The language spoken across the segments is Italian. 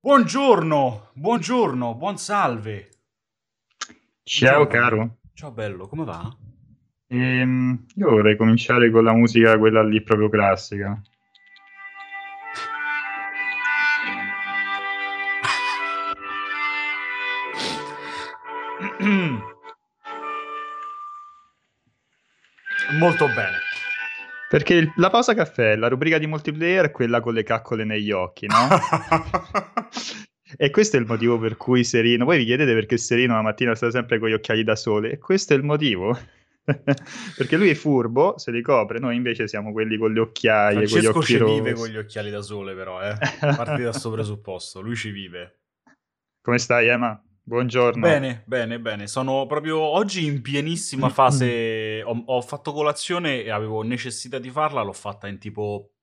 Buongiorno, buongiorno, buon salve. Ciao caro. Ciao bello, come va? Ehm, io vorrei cominciare con la musica, quella lì proprio classica. Molto bene. Perché il- la pausa caffè, la rubrica di multiplayer è quella con le caccole negli occhi, no? E questo è il motivo per cui Serino. Voi vi chiedete perché Serino la mattina sta sempre con gli occhiali da sole. E questo è il motivo. perché lui è furbo, se li copre, noi invece siamo quelli con le occhiaie, con gli Francesco occhi vive con gli occhiali da sole, però, eh. Parti da sto presupposto, lui ci vive. Come stai, Emma? Buongiorno. Bene, bene, bene. Sono proprio oggi in pienissima fase. Ho, ho fatto colazione e avevo necessità di farla. L'ho fatta in tipo,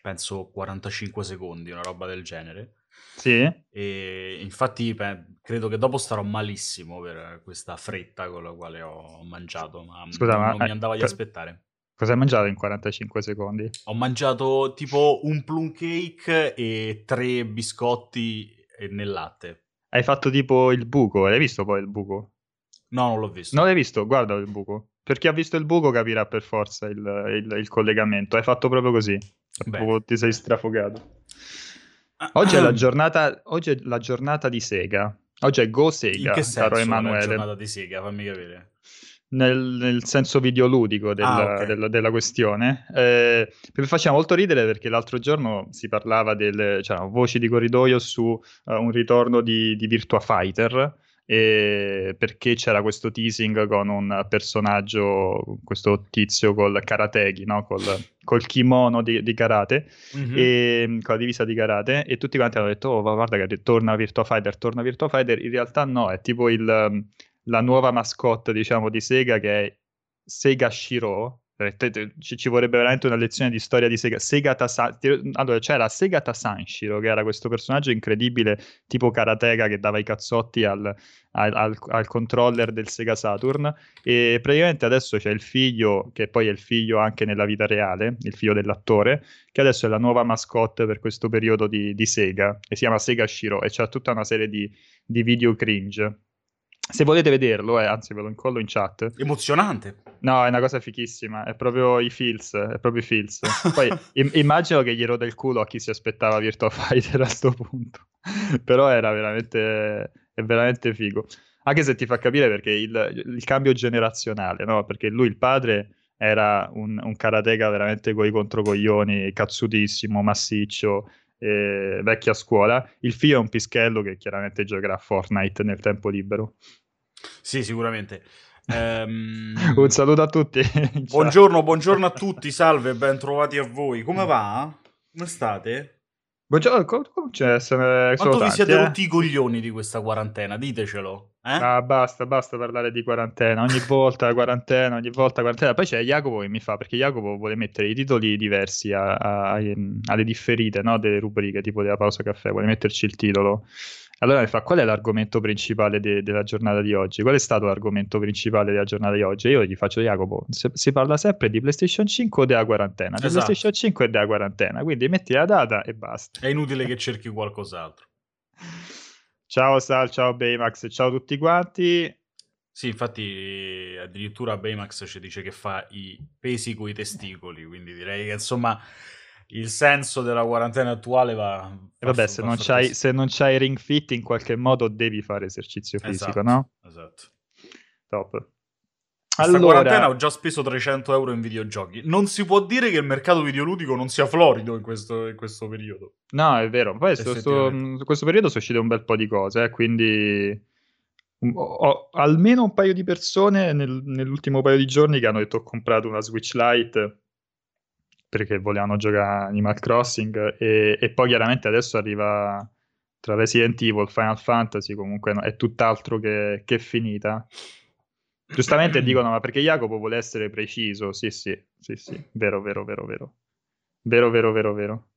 penso, 45 secondi, una roba del genere. Sì? E infatti pe- credo che dopo starò malissimo per questa fretta con la quale ho mangiato, ma Scusa, non, ma- non mi eh, andava di co- aspettare. Cosa hai mangiato in 45 secondi? Ho mangiato tipo un plum cake e tre biscotti nel latte. Hai fatto tipo il buco, l'hai visto poi il buco? No, non l'ho visto. Non l'hai visto? Guarda il buco. Per chi ha visto il buco capirà per forza il, il- il collegamento. Hai fatto proprio così. Proprio ti sei strafogato. Ah, Oggi è ah. la giornata, oggi è la giornata di Sega. Oggi è Go In Sega, che senso caro la Emanuele. giornata di sega? Fammi capire. Nel, nel senso videoludico del- Ah, ok. della, della questione. Eh, mi faceva molto ridere perché l'altro giorno si parlava delle c'erano voci di corridoio su eh, un ritorno di, di Virtua Fighter. e perché c'era questo teasing con un personaggio, questo tizio col karateki, no? col, col kimono di, di karate, Mhm. e, con la divisa di karate, e tutti quanti hanno detto: Oh, guarda che torna Virtua Fighter, torna Virtua Fighter. In realtà, no, è tipo il, la nuova mascotte, diciamo, di Sega che è Sega Shiro. Eh, Ci, vorrebbe veramente una lezione di storia di Sega. Sega Tasa- allora, c'era Sega Tasanshiro, che era questo personaggio incredibile, tipo karateka, che dava i cazzotti al, al- al- al controller del Sega Saturn. E praticamente adesso c'è il figlio, che poi è il figlio anche nella vita reale, il figlio dell'attore, che adesso è la nuova mascotte per questo periodo di, di Sega, e si chiama Sega Shiro, e c'ha tutta una serie di, di video cringe. Se volete vederlo, eh, anzi ve lo incollo in chat. Emozionante. No, è una cosa fichissima, è proprio i feels, è proprio i feels. Poi im- immagino che gli rode il culo a chi si aspettava Virtua Fighter a sto punto. Però era veramente, è veramente figo. Anche se ti fa capire perché il, il cambio generazionale, no? Perché lui, il padre, era un, un karateka veramente coi controcoglioni, cazzutissimo, massiccio, eh, vecchia scuola. Il figlio è un pischello che chiaramente giocherà a Fortnite nel tempo libero. Sì, sicuramente. Ehm, Un saluto a tutti. buongiorno, buongiorno a tutti, salve, ben trovati a voi. Come va? Come state? Buongiorno, co- come c'è? Sono Quanto vi tanti, siete eh? rotti i coglioni di questa quarantena? Ditecelo. Eh? Ah, basta, basta parlare di quarantena. Ogni volta quarantena, ogni volta quarantena. Poi c'è Jacopo che mi fa, perché Jacopo vuole mettere i titoli diversi a- a- ai- alle differite, no? Delle rubriche, tipo della pausa caffè, vuole metterci il titolo. Allora mi fa, qual è l'argomento principale de- della giornata di oggi? Qual è stato l'argomento principale della giornata di oggi? Io gli faccio, Jacopo, se- si parla sempre di PlayStation 5 o della quarantena? Di Esatto. PlayStation 5 e della quarantena. Quindi metti la data e basta. È inutile che cerchi qualcos'altro. Ciao Sal, ciao Baymax, ciao a tutti quanti. Sì, infatti addirittura Baymax ci dice che fa i pesi coi testicoli, quindi direi che insomma il senso della quarantena attuale va... E vabbè, va- se non, c'hai, se non c'hai Ring Fit in qualche modo devi fare esercizio fisico, Esatto, no? Esatto. Top. Questa quarantena Allora, ho già speso 300 euro in videogiochi. Non si può dire che il mercato videoludico non sia florido in questo, in questo periodo. no, è vero. Poi Effettivamente. in questo periodo sono uscite un bel po' di cose, eh, quindi ho, ho almeno un paio di persone nel- nell'ultimo paio di giorni che hanno detto ho comprato una Switch Lite perché volevano giocare Animal Crossing e, e poi chiaramente adesso arriva tra Resident Evil, Final Fantasy, comunque no- è tutt'altro che, che finita. Giustamente dicono, ma perché Jacopo vuole essere preciso? Sì, sì, sì, sì, vero, vero, vero, vero. Vero, vero, vero, vero.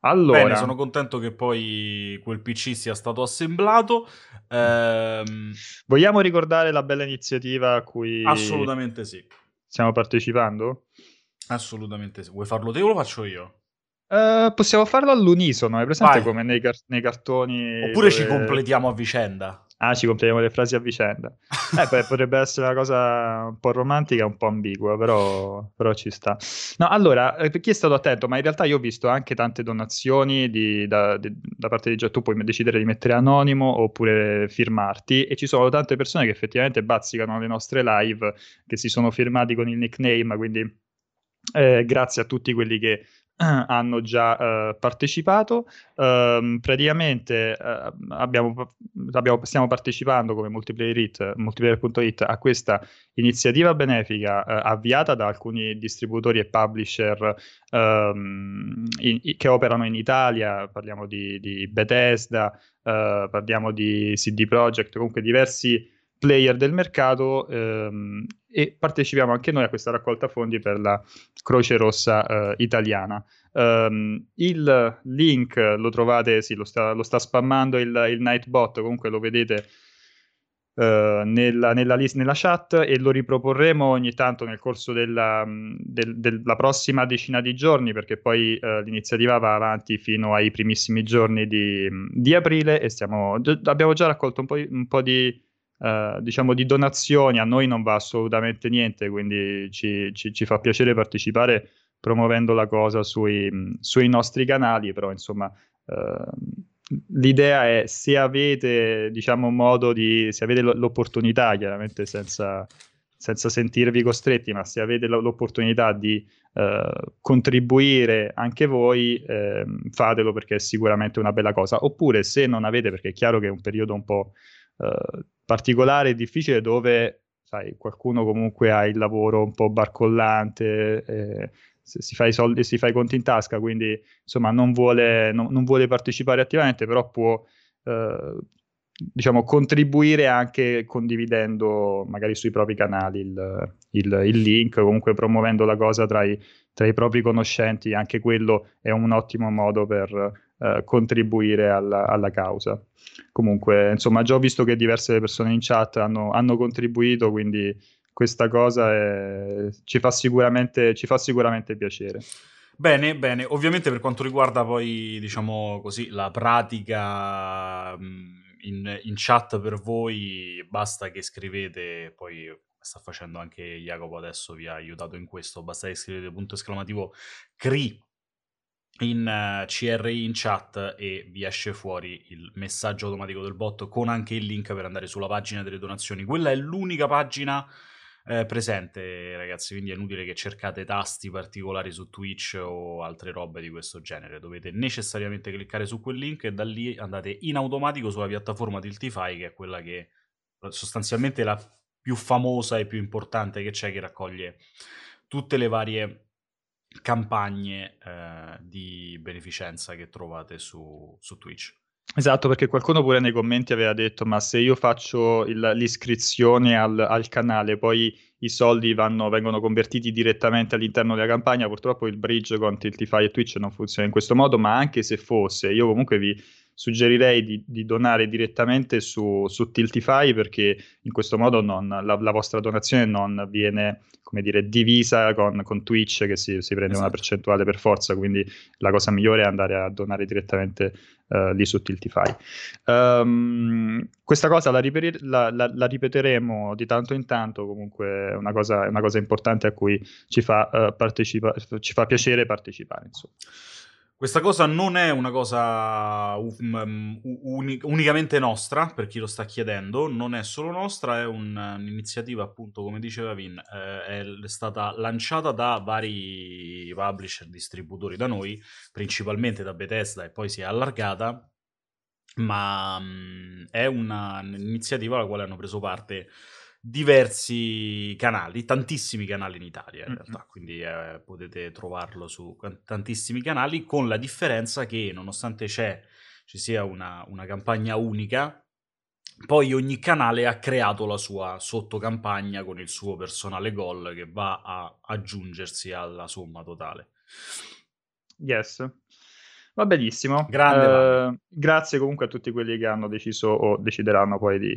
Allora, Bene, sono contento che poi quel PC sia stato assemblato. Ehm, vogliamo ricordare la bella iniziativa a cui assolutamente sì. stiamo partecipando? Assolutamente sì. Vuoi farlo te o lo faccio io? Uh, possiamo farlo all'unisono, è presente Vai. come nei, car- nei, cartoni? Oppure dove... ci completiamo a vicenda. Ah, ci completiamo le frasi a vicenda. Eh, beh, potrebbe essere una cosa un po' romantica, un po' ambigua, però, però ci sta. No, allora, per eh, chi è stato attento, ma in realtà io ho visto anche tante donazioni di, da, di, da, parte di tu puoi decidere di mettere anonimo oppure firmarti e ci sono tante persone che effettivamente bazzicano le nostre live, che si sono firmati con il nickname, quindi eh, grazie a tutti quelli che hanno già uh, partecipato. Uh, praticamente uh, abbiamo, abbiamo, stiamo partecipando come Multiplayer It, multiplayer.it a questa iniziativa benefica eh, avviata da alcuni distributori e publisher um, in, in, che operano in Italia, parliamo di, di Bethesda, parliamo di CD Projekt, comunque diversi player del mercato ehm, e partecipiamo anche noi a questa raccolta fondi per la Croce Rossa eh, italiana. Um, il link lo trovate, sì, lo sta, lo sta spammando il, il, Nightbot, comunque lo vedete uh, nella, nella, list, nella, chat e lo riproporremo ogni tanto nel corso della, del, della prossima decina di giorni perché poi uh, l'iniziativa va avanti fino ai primissimi giorni di, di aprile e stiamo, abbiamo già raccolto un po', un po di Uh, diciamo di donazioni a noi non va assolutamente niente, quindi ci, ci, ci, fa piacere partecipare promuovendo la cosa sui, sui nostri canali, però insomma uh, l'idea è se avete diciamo modo di, se avete l'opportunità chiaramente senza, senza sentirvi costretti, ma se avete l'opportunità di uh, contribuire anche voi, eh, fatelo perché è sicuramente una bella cosa. Oppure se non avete, perché è chiaro che è un periodo un po' uh, particolare e difficile dove sai, qualcuno comunque ha il lavoro un po' barcollante, eh, si fa i soldi, si fa i conti in tasca, quindi insomma non vuole, non, non vuole partecipare attivamente, però può eh, diciamo contribuire anche condividendo magari sui propri canali il, il, il link, comunque promuovendo la cosa tra i, tra i propri conoscenti, anche quello è un ottimo modo per eh, contribuire alla, alla, causa. Comunque, insomma, già ho visto che diverse persone in chat hanno, hanno contribuito, quindi questa cosa è, ci, fa sicuramente, ci fa sicuramente piacere. Bene, bene. Ovviamente per quanto riguarda poi, diciamo così, la pratica in, in, chat per voi, basta che scrivete, poi sta facendo anche Jacopo adesso, vi ha aiutato in questo, basta che scrivete punto esclamativo CRI in uh, CRI in chat e vi esce fuori il messaggio automatico del bot con anche il link per andare sulla pagina delle donazioni. Quella è l'unica pagina eh, presente, ragazzi, quindi è inutile che cercate tasti particolari su Twitch o altre robe di questo genere. Dovete necessariamente cliccare su quel link e da lì andate in automatico sulla piattaforma Tiltify, che è quella che sostanzialmente è la più famosa e più importante che c'è, che raccoglie tutte le varie campagne eh, di beneficenza che trovate su, su Twitch. Esatto, perché qualcuno pure nei commenti aveva detto: Ma se io faccio il, l'iscrizione al, al, canale, poi i soldi vanno, vengono convertiti direttamente all'interno della campagna. Purtroppo il bridge con Tiltify e Twitch non funziona in questo modo, ma anche se fosse, io comunque vi suggerirei di, di donare direttamente su, su, Tiltify perché in questo modo non, la, la, vostra donazione non viene come dire, divisa con, con Twitch che si, si prende esatto. una percentuale per forza, quindi la cosa migliore è andare a donare direttamente uh, lì su Tiltify. Um, questa cosa la, ripeter- la, la, ripeteremo di tanto in tanto, comunque è una cosa, è una cosa importante a cui ci fa, uh, partecipa- ci fa piacere partecipare. Insomma. Questa cosa non è una cosa um, uni- unicamente nostra, per chi lo sta chiedendo, non è solo nostra, è un, un'iniziativa, appunto, come diceva Vin, eh, è stata lanciata da vari publisher, distributori da noi, principalmente da Bethesda e poi si è allargata, ma um, è un'iniziativa alla quale hanno preso parte diversi canali, tantissimi canali in Italia in realtà, mm-hmm. quindi eh, potete trovarlo su tantissimi canali, con la differenza che nonostante c'è, ci sia una, una campagna unica, poi ogni canale ha creato la sua sottocampagna con il suo personale goal che va a aggiungersi alla somma totale. Yes. Va benissimo. Grande. Uh, grazie comunque a tutti quelli che hanno deciso o decideranno poi di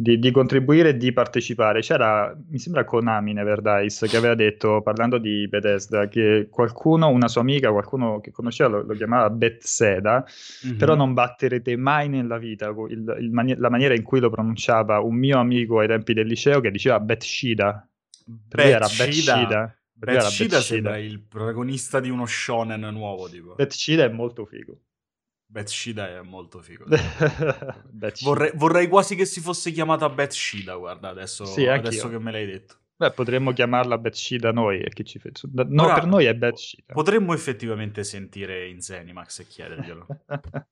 di, di, contribuire e di partecipare. C'era, mi sembra Konami Neverdice, che aveva detto, parlando di Bethesda, che qualcuno, una sua amica, qualcuno che conosceva, lo, lo chiamava Bethesda, mm-hmm. però non batterete mai nella vita il, il mani- la maniera in cui lo pronunciava un mio amico ai tempi del liceo che diceva Bethshida. Per era Bethshida. Bethshida sembra il protagonista di uno shonen nuovo, tipo. Bethshida è molto figo. Bethshida è molto figo. vorrei, vorrei, quasi che si fosse chiamata Bethshida, guarda, adesso, sì, adesso che me l'hai detto. Beh, potremmo chiamarla Bethshida noi e chi ci. No, Ora, per noi è Bethshida. Potremmo effettivamente sentire in Zenimax e chiederglielo.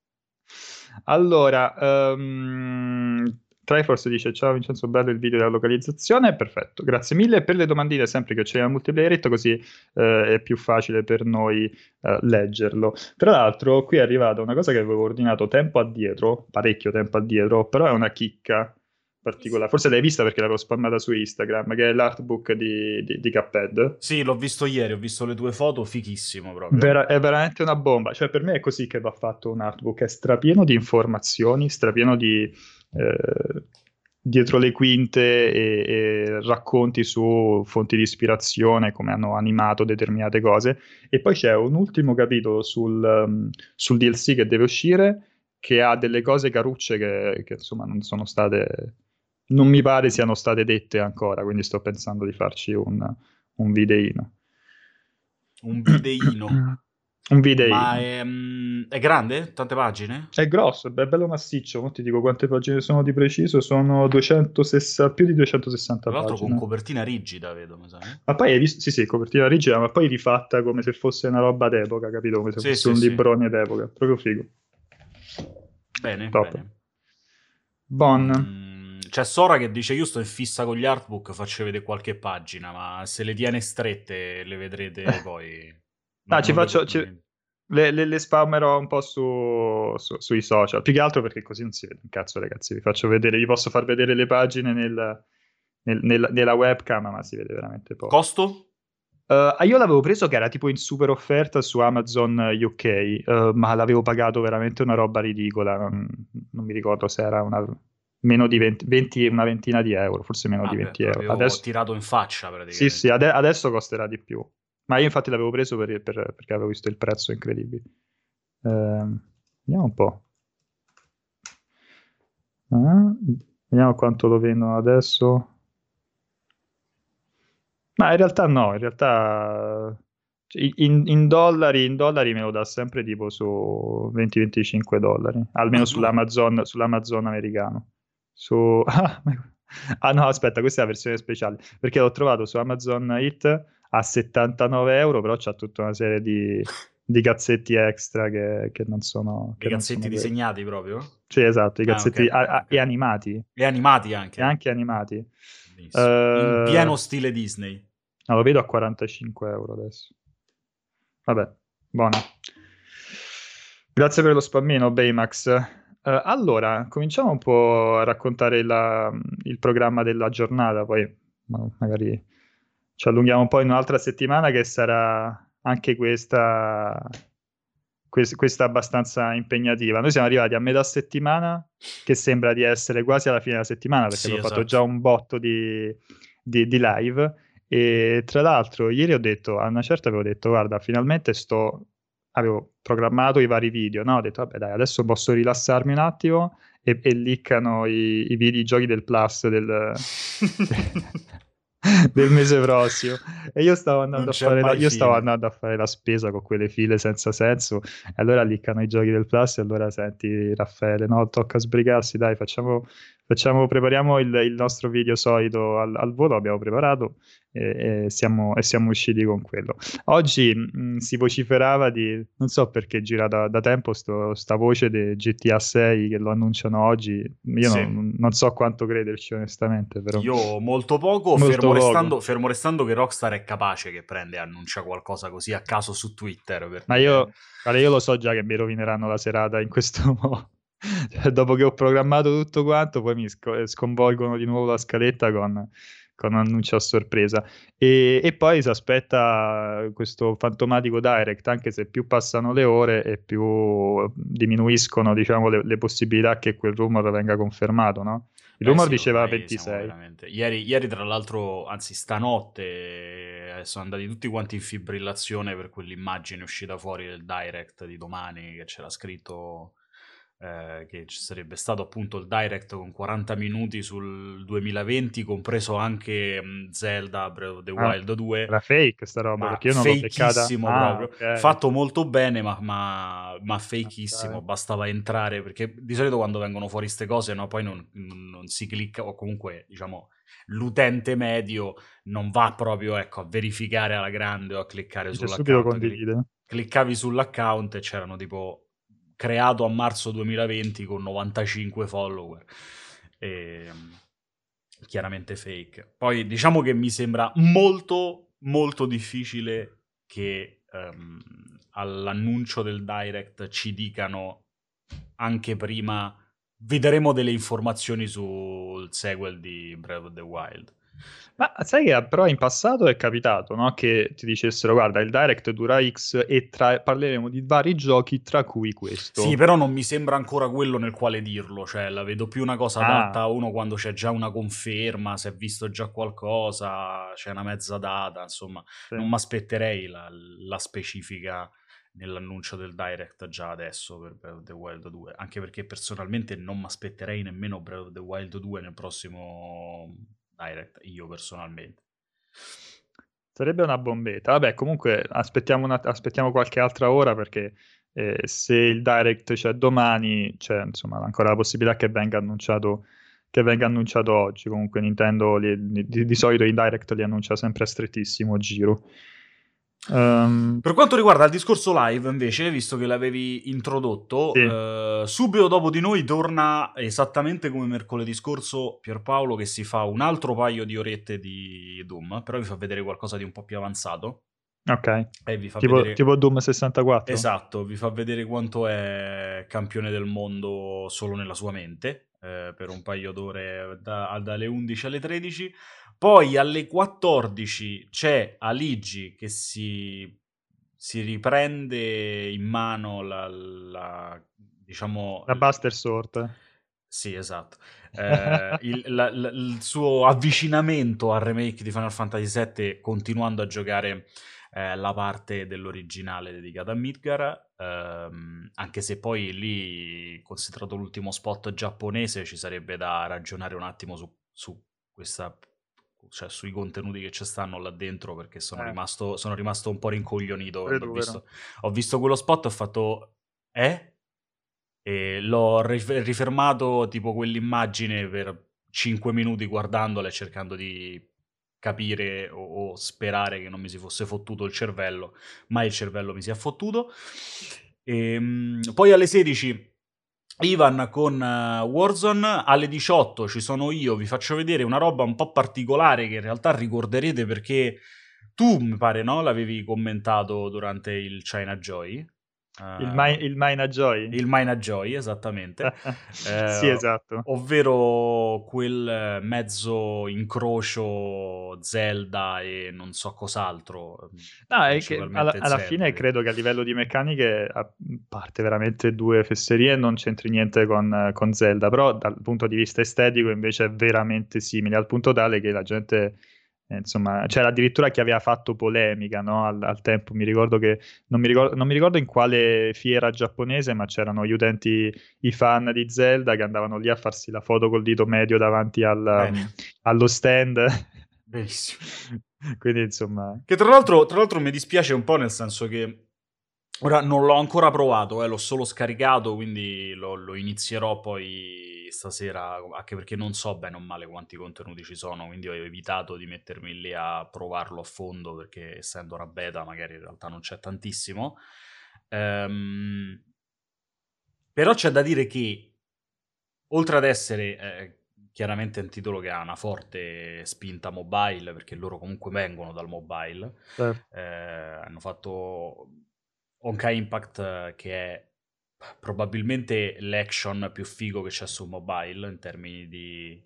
allora, um, Triforce dice ciao Vincenzo, bello il video della localizzazione, perfetto, grazie mille per le domandine sempre che c'è a multiplayer così eh, è più facile per noi eh, leggerlo. Tra l'altro qui è arrivata una cosa che avevo ordinato tempo addietro, parecchio tempo addietro, però è una chicca particolare, forse l'hai vista perché l'avevo spammata su Instagram, che è l'artbook di, di, di Cuphead. Sì, l'ho visto ieri, ho visto le tue foto, fichissimo proprio. Vera- è veramente una bomba, cioè per me è così che va fatto un artbook, è strapieno di informazioni, strapieno di eh, dietro le quinte e, e, racconti su fonti di ispirazione, come hanno animato determinate cose. E poi c'è un ultimo capitolo sul, um, sul DLC che deve uscire, che ha delle cose carucce che, che, insomma non sono state. Non mi pare siano state dette ancora, quindi sto pensando di farci un, un videino. Un videino. Un video. Ma è, mm, è, grande? Tante pagine? È grosso, è bello massiccio. Non ti dico quante pagine sono di preciso. Sono 260, più di 260 Tra l'altro pagine. con copertina rigida, vedo. Mi sa, eh? Ma poi hai visto? Sì, sì, copertina rigida, ma poi rifatta come se fosse una roba d'epoca, capito? Come se sì, fosse sì, un sì. librone d'epoca. Proprio figo. Bene, Top. bene. Bon. Mm, c'è Sora che dice: Io sto in fissa con gli artbook, faccio vedere qualche pagina, ma se le tiene strette le vedrete poi. No, ci faccio. Ci, le, le, le, spammerò un po' su, su, sui social. Più che altro perché così non si vede un cazzo, ragazzi. Vi faccio vedere, vi posso far vedere le pagine nel, nel, nel, nella webcam, ma si vede veramente poco. Costo? Uh, io l'avevo preso che era tipo in super offerta su Amazon UK, uh, eh, ma l'avevo pagato veramente una roba ridicola. Non, non mi ricordo se era una, meno di 20, 20, una ventina di euro, forse meno ah, di 20 beh, euro. Adesso tirato in faccia praticamente. Sì, sì, ade- adesso costerà di più. Ma io infatti l'avevo preso per, per, perché avevo visto il prezzo incredibile. Eh, vediamo un po'. Ah, vediamo quanto lo vendono adesso. Ma in realtà no, in realtà cioè, in, in, dollari, in dollari me lo dà sempre tipo su 20-25 dollari, almeno ah, sull'Amazon, sull'Amazon americano. Su... ah no, aspetta, questa è la versione speciale, perché l'ho trovato su Amazon Hit a 79 euro, però c'ha tutta una serie di, di cazzetti extra che, che non sono... Che I cazzetti sono disegnati proprio? Sì, esatto, i cazzetti ah, okay, a, a, e animati. E animati anche. E anche animati. Uh, In pieno stile Disney. No, lo vedo a 45 euro adesso. Vabbè, buono. Grazie per lo spammino, Baymax. Uh, allora, cominciamo un po' a raccontare la, il programma della giornata, poi magari ci allunghiamo un po' in un'altra settimana che sarà anche questa, questa abbastanza impegnativa. Noi siamo arrivati a metà settimana, che sembra di essere quasi alla fine della settimana, perché sì, ho esatto. fatto già un botto di, di, di, live. E tra l'altro, ieri ho detto, a una certa avevo detto, guarda, finalmente sto... Avevo programmato i vari video, no? Ho detto, vabbè dai, adesso posso rilassarmi un attimo e, e liccano i, i videogiochi del Plus del... del mese prossimo. E io stavo, andando a fare la, io stavo andando a fare la spesa con quelle file senza senso. E allora liccano i giochi del Plus. E allora senti, Raffaele, no, tocca sbrigarsi. Dai, facciamo, facciamo prepariamo il, il, nostro video solito al, al volo. Abbiamo preparato e, e, siamo, e, siamo, usciti con quello. Oggi mh, si vociferava di, non so perché gira da, da tempo sto, sta voce di GTA 6 che lo annunciano oggi, io sì. non, non, so quanto crederci onestamente. Però. Io molto poco, molto fermo, poco. Restando, fermo, Restando, che Rockstar è capace che prende e annuncia qualcosa così a caso su Twitter. Ma io, guarda, io lo so già che mi rovineranno la serata in questo modo. Cioè, dopo che ho programmato tutto quanto, poi mi sconvolgono di nuovo la scaletta con con un annuncio a sorpresa. E, e, poi si aspetta questo fantomatico direct, anche se più passano le ore e più diminuiscono diciamo, le, le possibilità che quel rumor venga confermato, no? Il rumor sì, diceva 26. Ieri, ieri, tra l'altro, anzi stanotte, eh, sono andati tutti quanti in fibrillazione per quell'immagine uscita fuori del direct di domani che c'era scritto eh, che ci sarebbe stato appunto il direct con 40 minuti sul 2020, compreso anche mh, Zelda Breath of the ah, Wild 2. Era fake sta roba, perché io non l'ho beccata. Ah, proprio. Okay. Fatto molto bene, ma, ma, ma fakeissimo. Okay. Bastava entrare, perché di solito quando vengono fuori queste cose, no, poi non, non si clicca, o comunque, diciamo, l'utente medio non va proprio ecco, a verificare alla grande o a cliccare sull'account. Condivide. Cliccavi sull'account e c'erano tipo creato a marzo 2020 con 95 follower. E, ehm, chiaramente fake. Poi diciamo che mi sembra molto, molto difficile che um, all'annuncio del direct ci dicano anche prima vedremo delle informazioni sul sequel di Breath of the Wild. Ma sai che però in passato è capitato no? che ti dicessero guarda il direct dura X e tra... parleremo di vari giochi tra cui questo. Sì, però non mi sembra ancora quello nel quale dirlo, cioè la vedo più una cosa ah. adatta a uno quando c'è già una conferma, si è visto già qualcosa, c'è una mezza data, insomma sì. non mi aspetterei la, la specifica nell'annuncio del direct già adesso per Breath of the Wild 2 anche perché personalmente non mi aspetterei nemmeno Breath of the Wild 2 nel prossimo Direct, io personalmente. Sarebbe una bombetta. Vabbè, comunque aspettiamo, una, aspettiamo qualche altra ora perché eh, se il Direct c'è domani, c'è insomma ancora la possibilità che venga annunciato, che venga annunciato oggi. Comunque Nintendo li, di, di, solito i Direct li annuncia sempre a strettissimo giro. Um... Per quanto riguarda il discorso live, invece, visto che l'avevi introdotto, sì. eh, subito dopo di noi torna esattamente come mercoledì scorso Pierpaolo che si fa un altro paio di orette di Doom, però vi fa vedere qualcosa di un po' più avanzato. Ok. tipo, vedere... tipo, Doom 64. Esatto, vi fa vedere quanto è campione del mondo solo nella sua mente, eh, per un paio d'ore da, dalle 11 alle 13. Poi alle 14 c'è Aligi che si, si riprende in mano la, la diciamo... La Buster Sword. Sì, esatto. Eh, il, la, la, il, suo avvicinamento al remake di Final Fantasy VII continuando a giocare eh, la parte dell'originale dedicata a Midgar, ehm, anche se poi lì, considerato l'ultimo spot giapponese, ci sarebbe da ragionare un attimo su, su questa cioè sui contenuti che ci stanno là dentro perché sono, eh. rimasto, sono rimasto un po' rincoglionito ho visto, ho visto quello spot e ho fatto eh? e l'ho rifermato tipo quell'immagine per 5 minuti guardandola e cercando di capire o, o, sperare che non mi si fosse fottuto il cervello ma il cervello mi si è fottuto e, ehm, poi alle 16 Ivan con uh, Warzone alle 18 ci sono io, vi faccio vedere una roba un po' particolare che in realtà ricorderete perché tu mi pare no? l'avevi commentato durante il China Joy. Uh, il, My, il Mina Joy? Il Mina Joy, esattamente. eh, sì, esatto. Ovvero quel mezzo incrocio Zelda e non so cos'altro. No, è che alla, alla fine credo che a livello di meccaniche, a parte veramente due fesserie, non c'entri niente con, con Zelda, però dal punto di vista estetico invece è veramente simile, al punto tale che la gente insomma, c'era addirittura chi aveva fatto polemica no? al, al, tempo. Mi ricordo che non mi ricordo, non mi ricordo, in quale fiera giapponese, ma c'erano gli utenti, i fan di Zelda che andavano lì a farsi la foto col dito medio davanti al, allo stand. Bellissimo. Quindi, insomma. Che tra l'altro, tra l'altro mi dispiace un po', nel senso che. Ora non l'ho ancora provato, eh, l'ho solo scaricato, quindi lo, lo inizierò poi stasera, anche perché non so bene o male quanti contenuti ci sono, quindi ho evitato di mettermi lì a provarlo a fondo perché essendo una beta magari in realtà non c'è tantissimo. Ehm, però c'è da dire che oltre ad essere eh, chiaramente un titolo che ha una forte spinta mobile, perché loro comunque vengono dal mobile, certo. eh, hanno fatto Honkai Impact che è probabilmente l'action più figo che c'è su mobile in termini di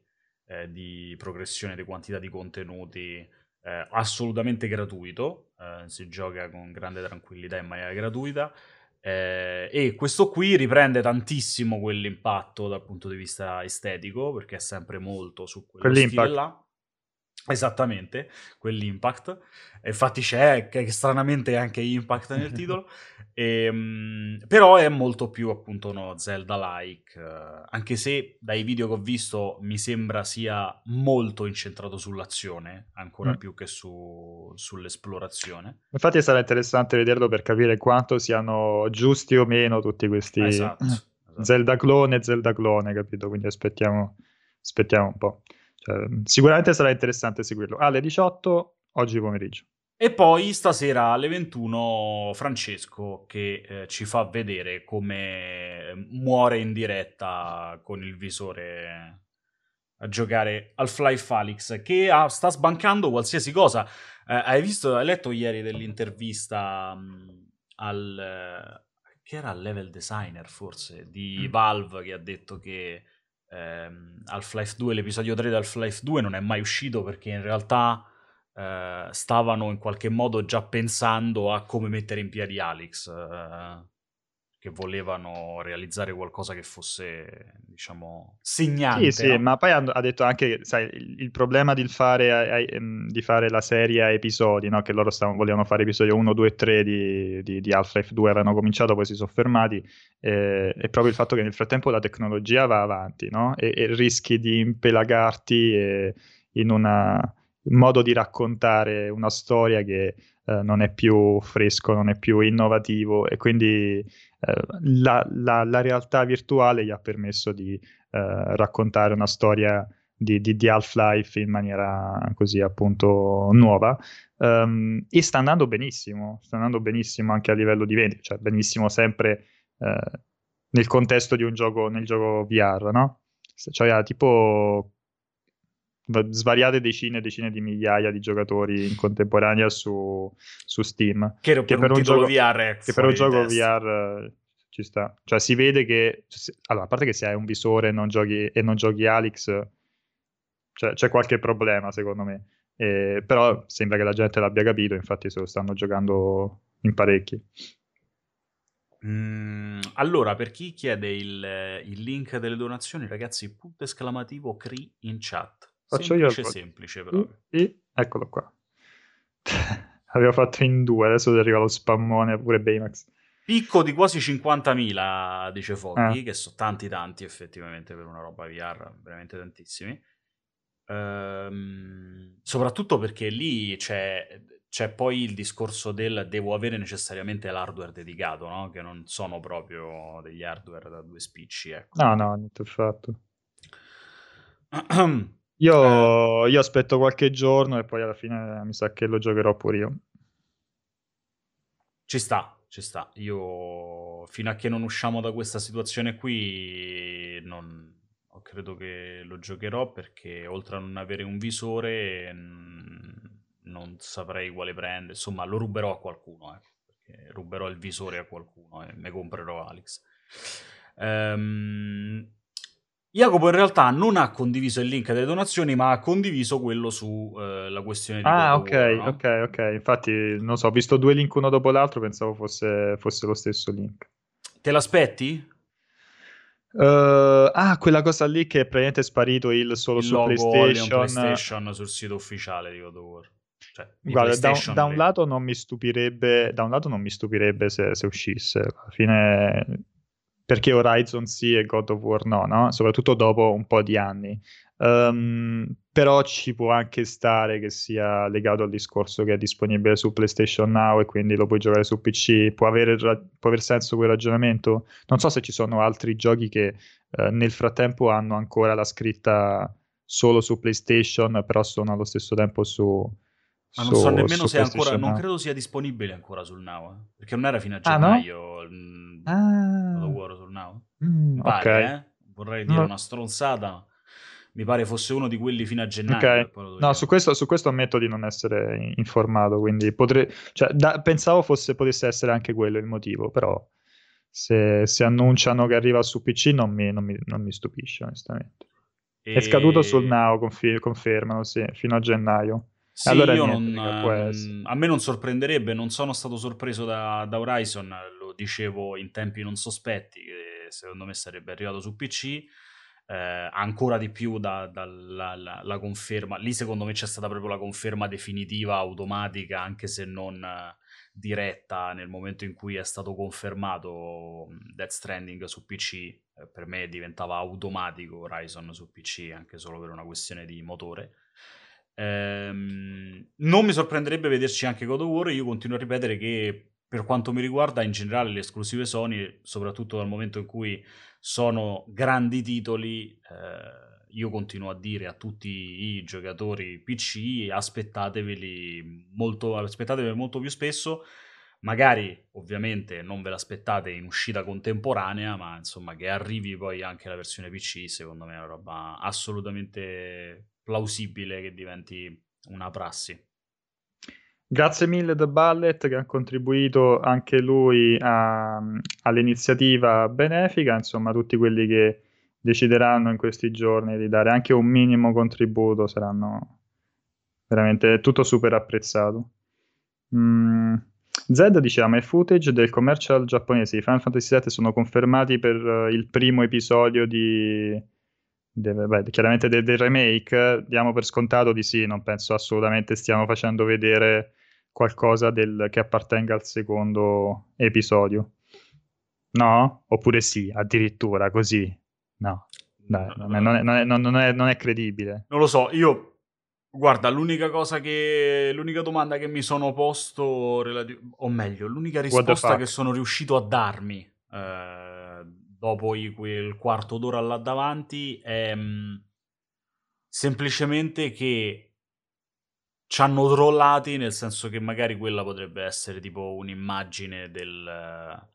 eh, di progressione di quantità di contenuti eh, assolutamente gratuito, eh, si gioca con grande tranquillità in maniera gratuita. Eh, e questo qui riprende tantissimo quell'impatto dal punto di vista estetico, perché è sempre molto su quello stile là. Esattamente, quell'impact. Infatti c'è, che stranamente anche impact nel titolo. E, um, però è molto più appunto no, Zelda-like, uh, anche se dai video che ho visto mi sembra sia molto incentrato sull'azione, ancora mm. più che su, sull'esplorazione. Infatti sarà interessante vederlo per capire quanto siano giusti o meno tutti questi esatto, esatto. Zelda clone e Zelda clone, capito? Quindi aspettiamo, aspettiamo un po'. Cioè, sicuramente sarà interessante seguirlo. Alle 18, oggi pomeriggio. E poi stasera alle 21 Francesco che eh, ci fa vedere come muore in diretta con il visore a giocare al Fly Falix che ha, sta sbancando qualsiasi cosa. Eh, hai visto, hai letto ieri dell'intervista um, al... che era il level designer forse di mm. Valve che ha detto che ehm, Half-Life 2, l'episodio 3 di Half-Life 2 non è mai uscito perché in realtà eh, stavano in qualche modo già pensando a come mettere in piedi Alex, eh, che volevano realizzare qualcosa che fosse, diciamo, segnante. Sì, sì, no? ma poi ha detto anche, sai, il, problema di fare, ehm, di fare, la serie a episodi, no? che loro stavano, volevano fare episodio 1, 2 e 3 di, di, di Half-Life 2, avevano cominciato, poi si sono fermati, eh, è proprio il fatto che nel frattempo la tecnologia va avanti, no? e, e rischi di impelagarti eh, in una modo di raccontare una storia che eh, non è più fresco, non è più innovativo e quindi eh, la, la, la, realtà virtuale gli ha permesso di eh, raccontare una storia di, di, di, Half-Life in maniera così appunto nuova um, e sta andando benissimo, sta andando benissimo anche a livello di vendita, cioè benissimo sempre eh, nel contesto di un gioco, nel gioco VR, no? Cioè tipo svariate decine e decine di migliaia di giocatori in contemporanea su, su Steam. Che, per, che per, un, gioco, VR che per un gioco VR eh, ci sta. Cioè si vede che... Allora, a parte che se hai un visore e non giochi, e non giochi Alex, cioè, c'è qualche problema secondo me. Eh, però sembra che la gente l'abbia capito, infatti se lo stanno giocando in parecchi. Mm, allora, per chi chiede il, il, link delle donazioni, ragazzi, punto esclamativo CRI in chat. Faccio semplice, io il semplice però. E, eccolo qua. Avevo fatto in due, adesso arriva lo spammone pure Baymax. Picco di quasi 50.000, dice Foggy, eh. che sono tanti tanti effettivamente per una roba VR, veramente tantissimi. Ehm, soprattutto perché lì c'è, c'è, poi il discorso del devo avere necessariamente l'hardware dedicato, no? che non sono proprio degli hardware da due spicci. Ecco. No, no, niente affatto. Io, eh. io, aspetto qualche giorno e poi alla fine mi sa che lo giocherò pure io. Ci sta, ci sta. Io fino a che non usciamo da questa situazione qui non credo che lo giocherò perché oltre a non avere un visore non saprei quale prendere. Insomma, lo ruberò a qualcuno, ecco, perché ruberò il visore a qualcuno e ne comprerò Alex. Ehm Jacopo in realtà non ha condiviso il link delle donazioni, ma ha condiviso quello sulla eh, questione di Ah, ok, no? ok, ok. Infatti, non so, ho visto due link uno dopo l'altro, pensavo fosse, fosse lo stesso link. Te l'aspetti? Uh, ah, quella cosa lì che è praticamente sparito il solo il su PlayStation. PlayStation sul sito ufficiale di God of War. Cioè, Guarda, da, da, un lato non mi stupirebbe, da un lato non mi stupirebbe se, se uscisse. Alla fine perché Horizon sì e God of War no, no? soprattutto dopo un po' di anni. Um, però ci può anche stare che sia legato al discorso che è disponibile su PlayStation Now e quindi lo puoi giocare su PC. Può, avere, può aver senso quel ragionamento? Non so se ci sono altri giochi che uh, nel frattempo hanno ancora la scritta solo su PlayStation, però sono allo stesso tempo su. Ma non so nemmeno se ancora. Non credo sia disponibile ancora sul Now. Eh? Perché non era fino a gennaio. Ah, no? Ah. God of War sul Now. Mm, pare, okay. eh? Vorrei dire no. una stronzata. Mi pare fosse uno di quelli fino a gennaio. Okay. No, su questo, su questo, ammetto di non essere informato, quindi potrei... Cioè, da, pensavo fosse, potesse essere anche quello il motivo, però se, se annunciano che arriva su PC non mi, non mi, non mi stupisce, onestamente. E... È scaduto sul Now, conf- confermano, sì, fino a gennaio. Sì, allora non, a me non sorprenderebbe, non sono stato sorpreso da, da, Horizon, lo dicevo in tempi non sospetti, che secondo me sarebbe arrivato su PC, eh, ancora di più dalla da la, conferma, lì secondo me c'è stata proprio la conferma definitiva, automatica, anche se non eh, diretta nel momento in cui è stato confermato Death Stranding su PC, eh, per me diventava automatico Horizon su PC, anche solo per una questione di motore. Ehm, non mi sorprenderebbe vederci anche God of War. Io continuo a ripetere che per quanto mi riguarda, in generale, le esclusive Sony, soprattutto dal momento in cui sono grandi titoli, eh, io continuo a dire a tutti i giocatori PC aspettateveli molto, aspettateveli molto più spesso. Magari, ovviamente, non ve l'aspettate in uscita contemporanea, ma insomma che arrivi poi anche la versione PC, secondo me è una roba assolutamente plausibile che diventi una prassi. Grazie mille The Ballet che ha contribuito anche lui a, all'iniziativa benefica, insomma tutti quelli che decideranno in questi giorni di dare anche un minimo contributo saranno veramente tutto super apprezzato. Mm. Zed diciamo i footage del commercial giapponese di Final Fantasy VII sono confermati per uh, il primo episodio di Deve, beh, chiaramente del, del, remake diamo per scontato di sì, non penso assolutamente stiamo facendo vedere qualcosa del, che appartenga al secondo episodio. No? Oppure sì, addirittura così. No, Dai, non, è, non, è, non, è, non, è, credibile. Non lo so, io... Guarda, l'unica cosa che... L'unica domanda che mi sono posto, relati- o meglio, l'unica risposta che sono riuscito a darmi eh, dopo i, quel quarto d'ora là davanti è mh, mm, semplicemente che ci hanno trollati nel senso che magari quella potrebbe essere tipo un'immagine del,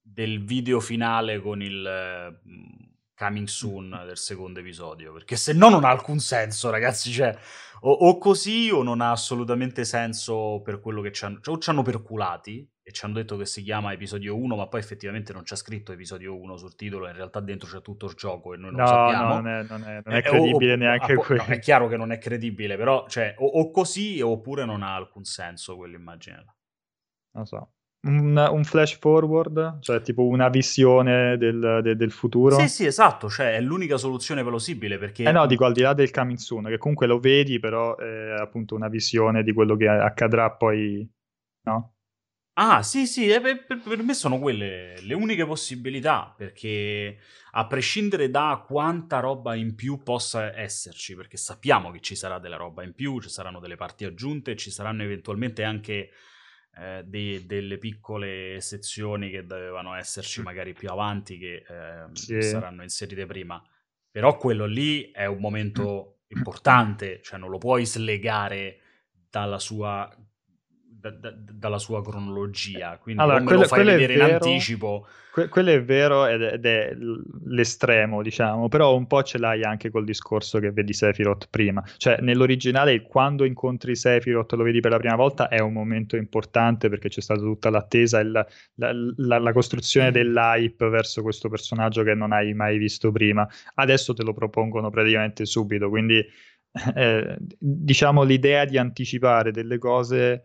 del video finale con il mm, coming soon del secondo episodio perché se no non ha alcun senso ragazzi cioè o, o così o non ha assolutamente senso per quello che ci hanno cioè, o ci hanno perculati e ci hanno detto che si chiama episodio 1, ma poi effettivamente non c'è scritto episodio 1 sul titolo, in realtà dentro c'è tutto il gioco e noi non no, sappiamo. No, non è, non è, non è credibile o, neanche o, quello. No, è chiaro che non è credibile, però cioè, o, o, così oppure non ha alcun senso quell'immagine là. Non so. Un, un, flash forward, cioè tipo una visione del, de, del futuro. Sì, sì, esatto, cioè è l'unica soluzione plausibile perché... Eh no, dico al di là del coming soon, che comunque lo vedi, però è appunto una visione di quello che accadrà poi, no? Ah, sì, sì, eh, per, per me sono quelle le uniche possibilità, perché a prescindere da quanta roba in più possa esserci, perché sappiamo che ci sarà della roba in più, ci saranno delle parti aggiunte, ci saranno eventualmente anche eh, de- delle piccole sezioni che dovevano esserci magari più avanti, che eh, sì. saranno inserite prima. Però quello lì è un momento importante, cioè non lo puoi slegare dalla sua da, da, dalla sua cronologia. Quindi allora, quello, lo fai vedere vero, in anticipo. Que- quello è vero ed è, ed è, l'estremo, diciamo, però un po' ce l'hai anche col discorso che vedi Sephiroth prima. Cioè, nell'originale, quando incontri Sephiroth, lo vedi per la prima volta, è un momento importante perché c'è stata tutta l'attesa e la, la, la, la costruzione mm. dell'hype verso questo personaggio che non hai mai visto prima. Adesso te lo propongono praticamente subito, quindi... Eh, diciamo l'idea di anticipare delle cose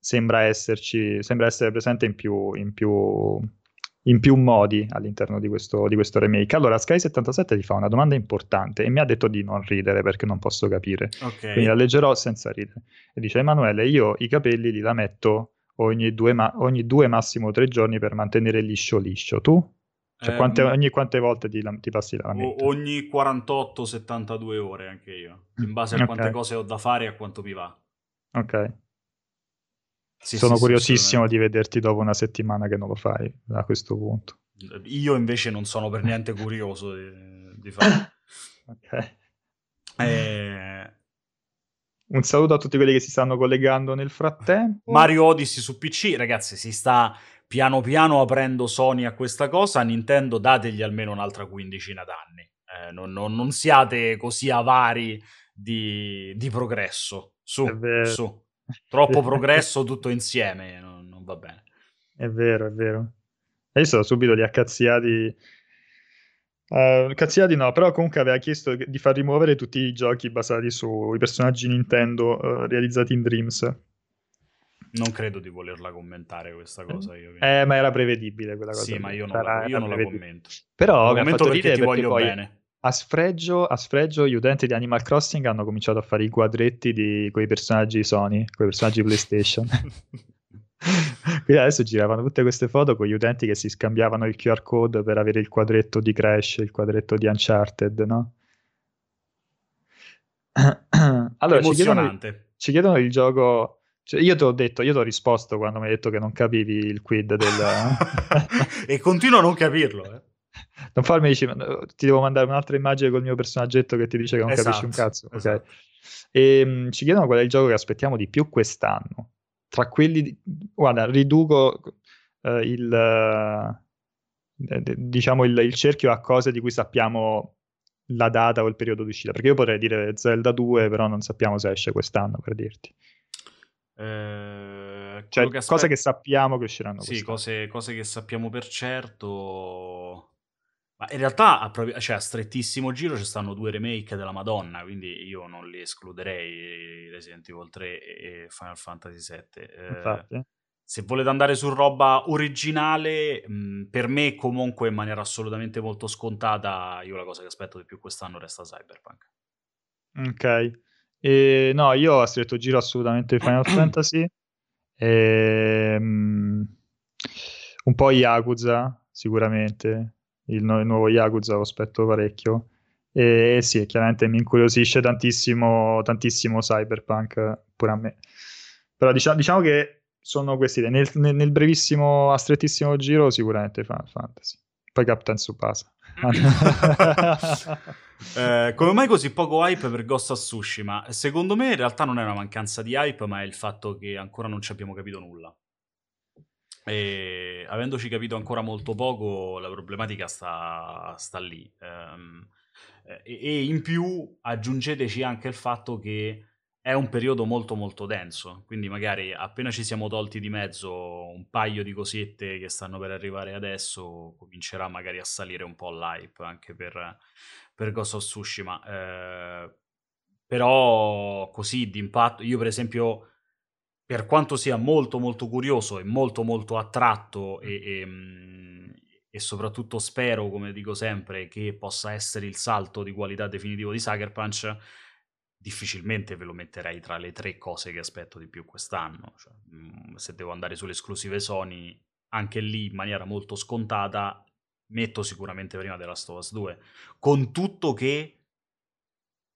sembra esserci, sembra essere presente in più, in più, in più modi all'interno di questo, di questo remake. Allora, Sky77 ti fa una domanda importante e mi ha detto di non ridere perché non posso capire. Okay. Quindi la leggerò senza ridere. E dice Emanuele, io i capelli li la metto ogni due, ma- ogni due massimo tre giorni per mantenere liscio liscio. Tu? Cioè, quante, ehm, ogni quante volte ti, ti passi la lametta? Ogni 48-72 ore anche io, in base a okay. quante cose ho da fare e a quanto mi va. Ok. Sì, Sono sì, curiosissimo di vederti dopo una settimana che non lo fai a questo punto. Io invece non sono per niente curioso di, di fare. ok. Eh... Un saluto a tutti quelli che si stanno collegando nel frattempo. Mario Odyssey su PC, ragazzi, si sta piano piano aprendo Sony a questa cosa. Nintendo dategli almeno un'altra quindicina d'anni. Eh, non, non, non, siate così avari di, di progresso. Su, su. Troppo progresso tutto insieme, non, non, va bene. È vero, è vero. Io sono subito li accazziati Uh, cazziati no, però comunque aveva chiesto di far rimuovere tutti i giochi basati sui personaggi Nintendo uh, realizzati in Dreams. Non credo di volerla commentare questa cosa. Io, eh, ma era prevedibile quella cosa. Sì, ma io non, la, io non la commento. Però mi ha fatto ridere ti voglio poi bene. A sfregio, a sfregio, gli utenti di Animal Crossing hanno cominciato a fare i quadretti di quei personaggi Sony, quei personaggi PlayStation. Quindi adesso giravano tutte queste foto con gli utenti che si scambiavano il QR code per avere il quadretto di Crash, il quadretto di Uncharted, no? allora, ci chiedono, ci chiedono, il gioco. Cioè, io ti ho detto, io ti ho risposto quando mi hai detto che non capivi il quid del. e continuo a non capirlo. Eh. Non farmi dici, ti devo mandare un'altra immagine col mio personaggetto che ti dice che non esatto, capisci un cazzo. Esatto. Okay. E, um, ci chiedono qual è il gioco che aspettiamo di più quest'anno tra quelli, di, guarda, riduco eh, il, eh, diciamo il, il, cerchio a cose di cui sappiamo la data o il periodo di uscita, perché io potrei dire Zelda 2, però non sappiamo se esce quest'anno, per dirti. Eh, cioè, che aspet- cose che sappiamo che usciranno. Sì, cose, cose, che sappiamo per certo. Ma in realtà a, proprio, cioè, a strettissimo giro ci stanno due remake della Madonna, quindi io non li escluderei Resident Evil 3 e Final Fantasy VII. Eh, se volete andare su roba originale, mh, per me comunque in maniera assolutamente molto scontata, io la cosa che aspetto di più quest'anno resta Cyberpunk. Ok. E, no, io a stretto giro assolutamente Final Fantasy. E, um, un po' Yakuza, sicuramente il, nu- il nuovo Yakuza lo aspetto parecchio. E, sì, chiaramente mi incuriosisce tantissimo, tantissimo Cyberpunk pure a me. Però diciamo, diciamo che sono questi nel, nel, nel, brevissimo, a strettissimo giro sicuramente Final Fantasy. Poi Captain Tsubasa. eh, come mai così poco hype per Ghost of Tsushima? Secondo me in realtà non è una mancanza di hype, ma è il fatto che ancora non ci abbiamo capito nulla. E avendoci capito ancora molto poco, la problematica sta, sta lì. Um, e, e, in più aggiungeteci anche il fatto che è un periodo molto molto denso, quindi magari appena ci siamo tolti di mezzo un paio di cosette che stanno per arrivare adesso, comincerà magari a salire un po' l'hype anche per, per Ghost of Tsushima. Eh, però così d'impatto, io per esempio per quanto sia molto molto curioso e molto molto attratto e, e, mm, e, soprattutto spero, come dico sempre, che possa essere il salto di qualità definitivo di Sucker Punch, difficilmente ve lo metterei tra le tre cose che aspetto di più quest'anno. Cioè, mm, se devo andare sulle esclusive Sony, anche lì in maniera molto scontata, metto sicuramente prima della Us 2, con tutto che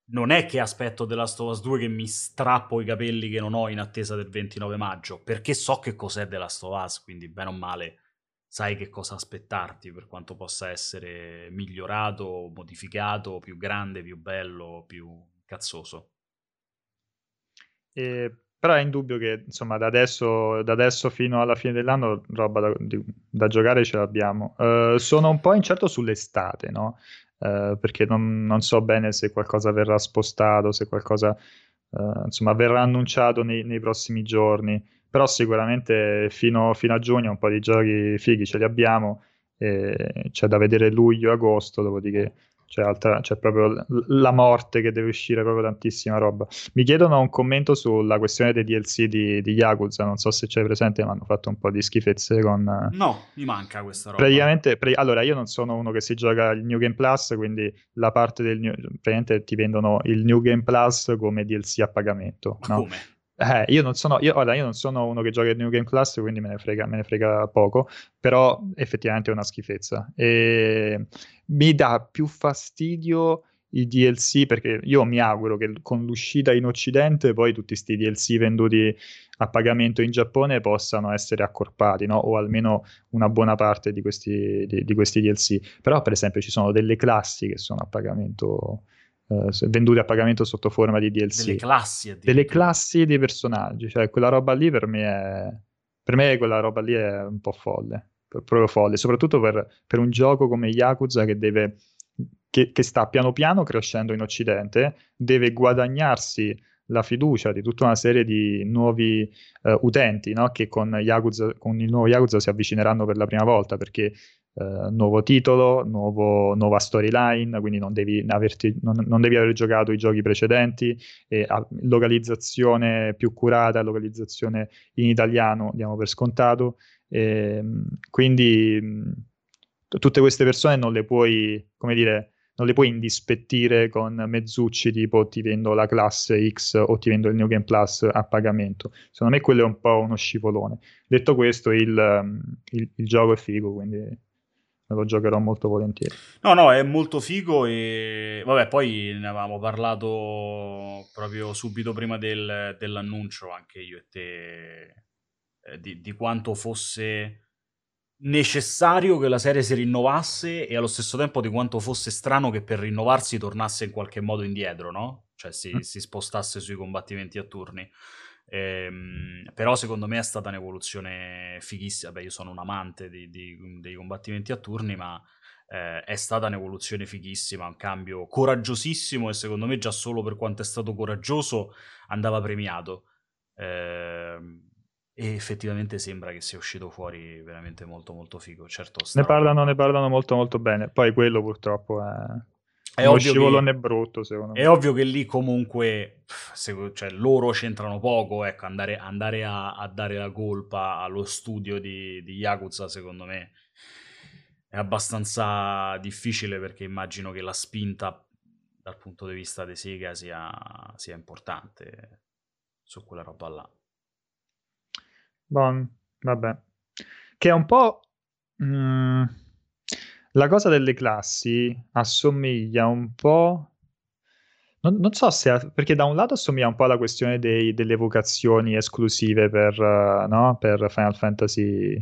non è che aspetto The Last of Us 2 che mi strappo i capelli che non ho in attesa del 29 maggio, perché so che cos'è The Last of Us, quindi bene o male sai che cosa aspettarti per quanto possa essere migliorato, modificato, più grande, più bello, più cazzoso. E, però è indubbio che insomma da adesso, da adesso, fino alla fine dell'anno roba da, da giocare ce l'abbiamo. Uh, sono un po' incerto sull'estate, no? Eh, perché non, non, so bene se qualcosa verrà spostato, se qualcosa uh, insomma, verrà annunciato nei, nei, prossimi giorni, però sicuramente fino, fino, a giugno un po' di giochi fighi ce li abbiamo, e c'è da vedere luglio-agosto, dopodiché c'è, altra, c'è proprio la morte che deve uscire, proprio tantissima roba. Mi chiedono un commento sulla questione dei DLC di, di Yakuza, non so se c'è presente, ma hanno fatto un po' di schifezze con... No, mi manca questa roba. Praticamente, pre- allora io non sono uno che si gioca il New Game Plus, quindi la parte del New... praticamente ti vendono il New Game Plus come DLC a pagamento. No? Come? Eh, io non sono, io, guarda, io non sono uno che gioca il New Game Plus, quindi me ne, frega, me ne frega poco, però effettivamente è una schifezza. E mi dà più fastidio i DLC perché io mi auguro che con l'uscita in Occidente poi tutti questi DLC venduti a pagamento in Giappone possano essere accorpati, no? o almeno una buona parte di questi, di, di questi DLC. Però per esempio ci sono delle classi che sono a pagamento Uh, vendute a pagamento sotto forma di DLC. Delle classi, delle classi dei personaggi, cioè quella roba lì per me è per me quella roba lì è un po' folle, proprio folle, soprattutto per, per un gioco come Yakuza che deve che, che, sta piano piano crescendo in Occidente, deve guadagnarsi la fiducia di tutta una serie di nuovi uh, utenti no? che con, Yakuza, con il nuovo Yakuza si avvicineranno per la prima volta perché Uh, nuovo titolo, nuovo, nuova storyline, quindi non devi, averti, non, non devi, aver giocato i giochi precedenti, e, a, localizzazione più curata, localizzazione in italiano, diamo per scontato. E, quindi t- tutte queste persone non le puoi, come dire, non le puoi indispettire con mezzucci tipo ti vendo la classe X o ti vendo il New Game Plus a pagamento. Secondo me quello è un po' uno scivolone. Detto questo, il, il, il gioco è figo, quindi lo giocherò molto volentieri. No, no, è molto figo e vabbè, poi ne avevamo parlato proprio subito prima del, dell'annuncio, anche io e te, eh, di, di quanto fosse necessario che la serie si rinnovasse e allo stesso tempo di quanto fosse strano che per rinnovarsi tornasse in qualche modo indietro, no? Cioè si, mm. si spostasse sui combattimenti a turni. Ehm, però secondo me è stata un'evoluzione fighissima. Beh, io sono un amante di, di, dei combattimenti a turni, ma eh, è stata un'evoluzione fighissima, un cambio coraggiosissimo e secondo me già solo per quanto è stato coraggioso andava premiato. Eh, e effettivamente sembra che sia uscito fuori veramente molto molto figo. Certo, ne parlano, ne parlano molto molto bene. Poi quello purtroppo è, è uno scivolone che, brutto, secondo me. È ovvio che lì comunque se, cioè, loro c'entrano poco. Ecco, andare, andare a, a, dare la colpa allo studio di, di Yakuza, secondo me, è abbastanza difficile perché immagino che la spinta dal punto di vista di Sega sia, sia importante su quella roba là. Bon, vabbè. Che è un po'... Mm, la cosa delle classi assomiglia un po'... Non, non so se... perché da un lato assomiglia un po' alla questione dei, delle vocazioni esclusive per, uh, no? per, Final Fantasy,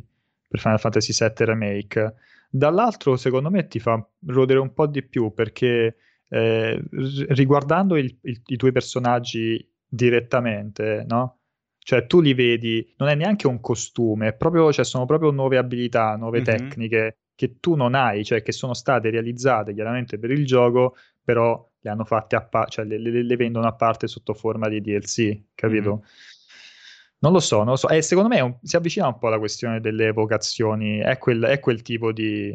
per Final Fantasy VII Remake. Dall'altro, secondo me, ti fa rodere un po' di più perché eh, riguardando il, il, i tuoi personaggi direttamente, no? Cioè, tu li vedi, non è neanche un costume, proprio, cioè, sono proprio nuove abilità, nuove mm-hmm. tecniche che tu non hai, cioè che sono state realizzate chiaramente per il gioco, però le hanno fatte a parte, cioè le, le, le, vendono a parte sotto forma di DLC, capito? Mm-hmm. Non lo so, non lo so. E secondo me un, si avvicina un po' alla questione delle vocazioni, è quel, è quel tipo di,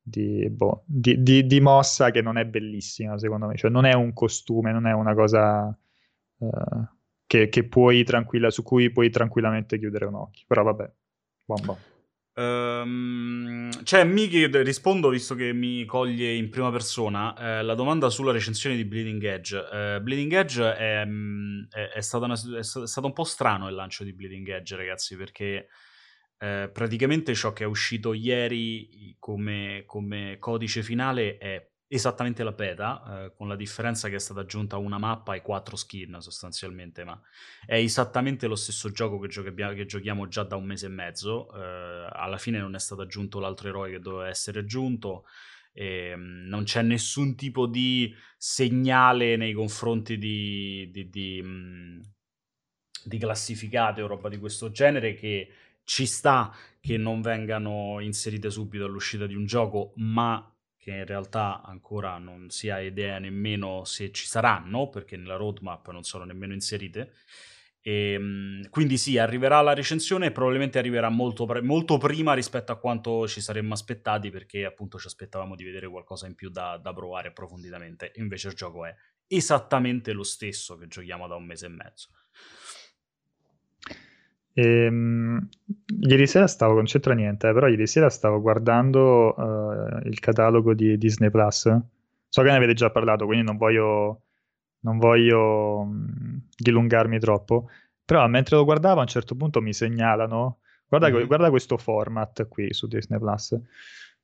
di, boh, di, di, di, mossa che non è bellissima, secondo me. Cioè, non è un costume, non è una cosa. Uh, che, che puoi tranquilla, su cui puoi tranquillamente chiudere un occhio. Però vabbè, buon buon. Um, cioè, mi rispondo visto che mi coglie in prima persona eh, la domanda sulla recensione di Bleeding Edge. Uh, Bleeding Edge è, mm, è, è, stato una, è, stato un po' strano il lancio di Bleeding Edge, ragazzi, perché eh, praticamente ciò che è uscito ieri come, come codice finale è esattamente la beta, eh, con la differenza che è stata aggiunta una mappa e quattro skin sostanzialmente, ma è esattamente lo stesso gioco che, giochi- che giochiamo già da un mese e mezzo. Eh, alla fine non è stato aggiunto l'altro eroe che doveva essere aggiunto. E, um, non c'è nessun tipo di segnale nei confronti di, di, di, um, di classificate o roba di questo genere che ci sta che non vengano inserite subito all'uscita di un gioco, ma che in realtà ancora non si ha idea nemmeno se ci saranno, perché nella roadmap non sono nemmeno inserite. E, ehm, quindi sì, arriverà la recensione e probabilmente arriverà molto, pre- molto, prima rispetto a quanto ci saremmo aspettati, perché appunto ci aspettavamo di vedere qualcosa in più da, da provare approfonditamente. Invece il gioco è esattamente lo stesso che giochiamo da un mese e mezzo. Ehm, ieri sera stavo, non c'entra niente, eh, però ieri sera stavo guardando uh, il catalogo di Disney Plus. So che ne avete già parlato, quindi non voglio, non voglio mh, dilungarmi troppo. Però mentre lo guardavo a un certo punto mi segnalano, guarda, mm-hmm. guarda questo format qui su Disney Plus.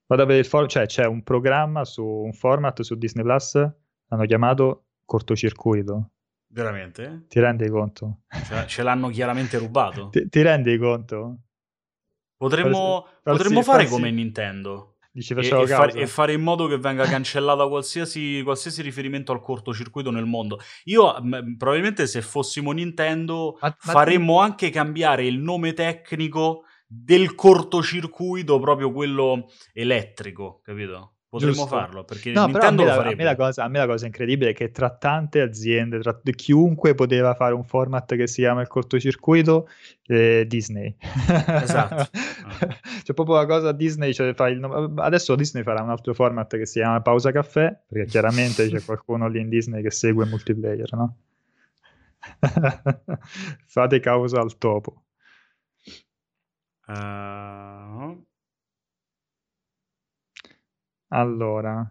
Guarda per il for- cioè c'è un programma su un format su Disney Plus, hanno chiamato cortocircuito. Veramente? Ti rendi conto? Cioè, ce l'hanno chiaramente rubato? ti, ti rendi conto? Potremmo, farsi, potremmo fare farsi, come Nintendo. Dici, e, e, far, e, fare in modo che venga cancellata qualsiasi, qualsiasi, riferimento al cortocircuito nel mondo. Io, m- probabilmente, se fossimo Nintendo, ma, ma faremmo ti... anche cambiare il nome tecnico del cortocircuito, proprio quello elettrico, capito? Potremmo Giusto. farlo perché No, però a Nintendo me, la, a, me la cosa, a me la cosa incredibile è che tra tante aziende, tra chiunque poteva fare un format che si chiama il cortocircuito, eh, Disney. Esatto. C'è proprio la cosa Disney, cioè il adesso Disney farà un altro format che si chiama Pausa Caffè, perché chiaramente c'è qualcuno lì in Disney che segue il multiplayer, no? Fate causa al topo. Uh, Allora,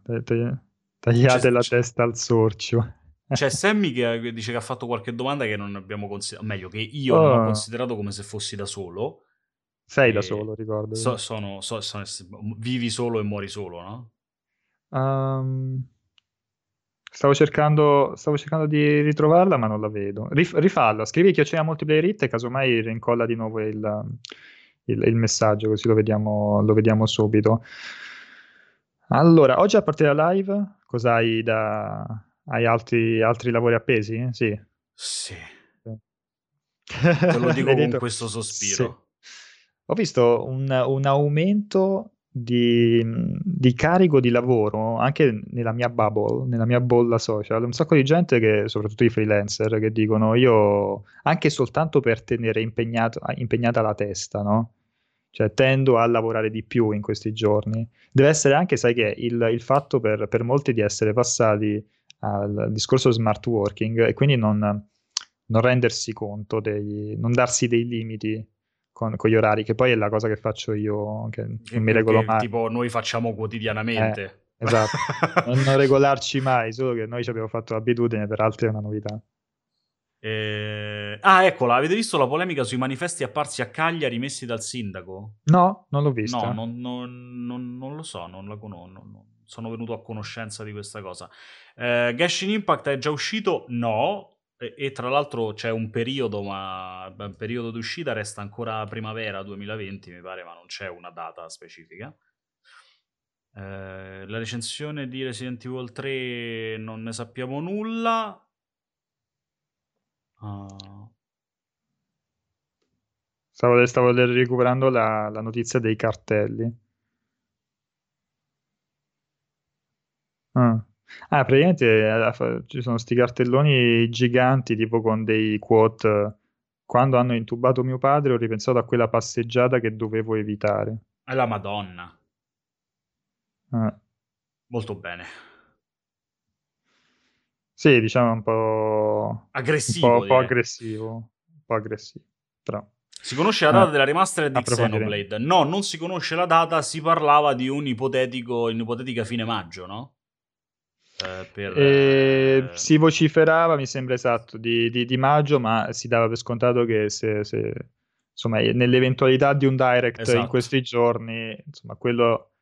tagliate la testa al sorcio. C'è Sammy che dice che ha fatto qualche domanda che non abbiamo considerato, meglio che io non ho Oh. considerato come se fossi da solo. Sei da solo, ricordo. So- sono, so- sono- vivi solo e muori solo, no? Ehm, stavo cercando, stavo cercando di ritrovarla, ma non la vedo. Rif- rifalla, scrivi che c'è multiplayer hit e casomai rincolla di nuovo il, il- il messaggio, così lo vediamo, lo vediamo subito. Allora, oggi a parte la live, cosa hai da... Hai altri, altri lavori appesi? Sì. Sì. Te lo dico con questo sospiro. Ho visto un, un aumento di, di carico di lavoro anche nella mia bubble, nella mia bolla social. Un sacco di gente, che, soprattutto i freelancer, che dicono io anche soltanto per tenere impegnato, impegnata la testa, no? Cioè tendo a lavorare di più in questi giorni. Deve essere anche, sai che il, il fatto per, per molti di essere passati al discorso smart working e quindi non, non rendersi conto, dei, non darsi dei limiti con, con, gli orari, che poi è la cosa che faccio io, che, che mi regolo mai. Tipo noi facciamo quotidianamente. Eh, esatto, non, non, regolarci mai, solo che noi ci abbiamo fatto l'abitudine, per altri è una novità. Eh... Ah, eccola, avete visto la polemica sui manifesti apparsi a Cagliari messi dal sindaco? No, non l'ho vista. No, non, non, non, non lo so, non la conosco. Sono venuto a conoscenza di questa cosa. Eh, Genshin Impact è già uscito? No. E, e, tra l'altro c'è un periodo, ma il periodo di uscita resta ancora primavera 2020, mi pare, ma non c'è una data specifica. Eh, la recensione di Resident Evil 3 non ne sappiamo nulla. Uh. Stavo, stavo recuperando la, la notizia dei cartelli. Ah. Ah, praticamente eh, ci sono sti cartelloni giganti, tipo con dei quote. Quando hanno intubato mio padre, ho ripensato a quella passeggiata che dovevo evitare. È la Madonna. Ah. Molto bene. Sì, diciamo un po' aggressivo. Un po', un po aggressivo. Un po' aggressivo. Però. Si conosce la data eh, della remastered di Xenoblade? No, non si conosce la data, si parlava di un ipotetico, un'ipotetica fine maggio, no? Eh, per, eh, si vociferava, mi sembra esatto, di, di, di, maggio, ma si dava per scontato che se, se insomma, nell'eventualità di un direct esatto. in questi giorni, insomma, quello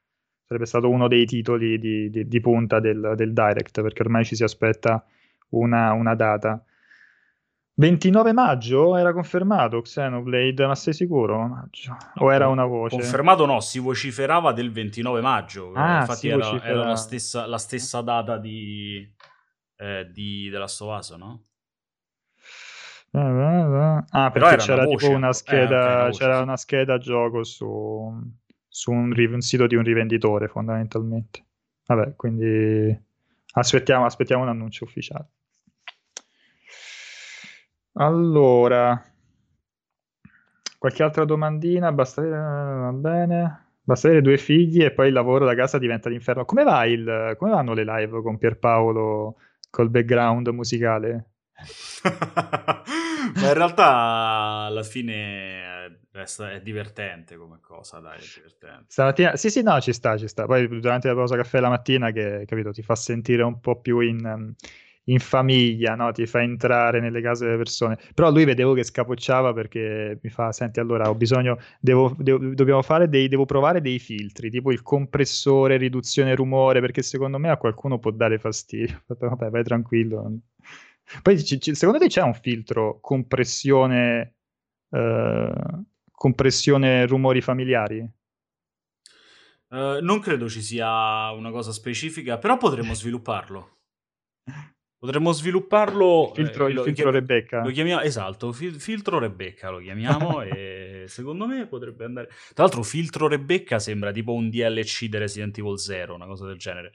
sarebbe stato uno dei titoli di, di punta del, del, direct, perché ormai ci si aspetta una, una data. 29 maggio era confermato Xenoblade, ma sei sicuro? Maggio. O era una voce? Confermato no, si vociferava del 29 maggio. Ah, Infatti era, era la, stessa, la, stessa, data di, eh, di della Stovaso, no? Ah, perché c'era voce, tipo una scheda, eh, okay, c'era sì. una scheda gioco su, su un, un, sito di un rivenditore fondamentalmente. Vabbè, quindi aspettiamo, aspettiamo un annuncio ufficiale. Allora, qualche altra domandina? Basta, va bene. Basta avere due figli e poi il lavoro da casa diventa l'inferno. Come, va il, come vanno le live con Pierpaolo col background musicale? Ma in realtà alla fine è, è, divertente come cosa, dai, è divertente. Stamattina, sì, sì, no, ci sta, ci sta. Poi durante la pausa caffè la mattina che, capito, ti fa sentire un po' più in in famiglia, no? ti fa entrare nelle case delle persone. Però lui vedevo che scapocciava perché mi fa: Senti, allora ho bisogno, devo, devo, dobbiamo fare dei, devo provare dei filtri, tipo il compressore, riduzione rumore, perché secondo me a qualcuno può dare fastidio. Vabbè, vai tranquillo. Poi c- c- secondo te c'è un filtro compressione, eh, compressione rumori familiari? Uh, non credo ci sia una cosa specifica, però potremmo svilupparlo. Potremmo svilupparlo. Il filtro, eh, il filtro chiam- Rebecca. Lo chiamiamo, esatto, fil- filtro Rebecca lo chiamiamo e secondo me potrebbe andare... Tra l'altro filtro Rebecca sembra tipo un DLC di Resident Evil 0, una cosa del genere.